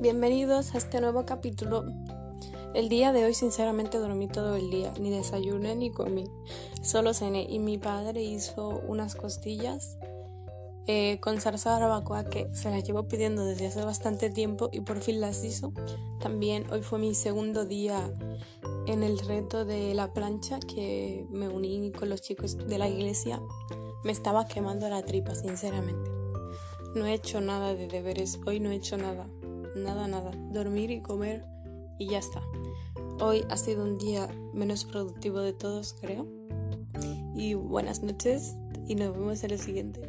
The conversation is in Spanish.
Bienvenidos a este nuevo capítulo. El día de hoy sinceramente dormí todo el día, ni desayuné ni comí, solo cené y mi padre hizo unas costillas eh, con salsa barbacoa que se las llevo pidiendo desde hace bastante tiempo y por fin las hizo. También hoy fue mi segundo día en el reto de la plancha que me uní con los chicos de la iglesia. Me estaba quemando la tripa, sinceramente. No he hecho nada de deberes, hoy no he hecho nada, nada, nada. Dormir y comer y ya está. Hoy ha sido un día menos productivo de todos, creo. Y buenas noches y nos vemos en el siguiente.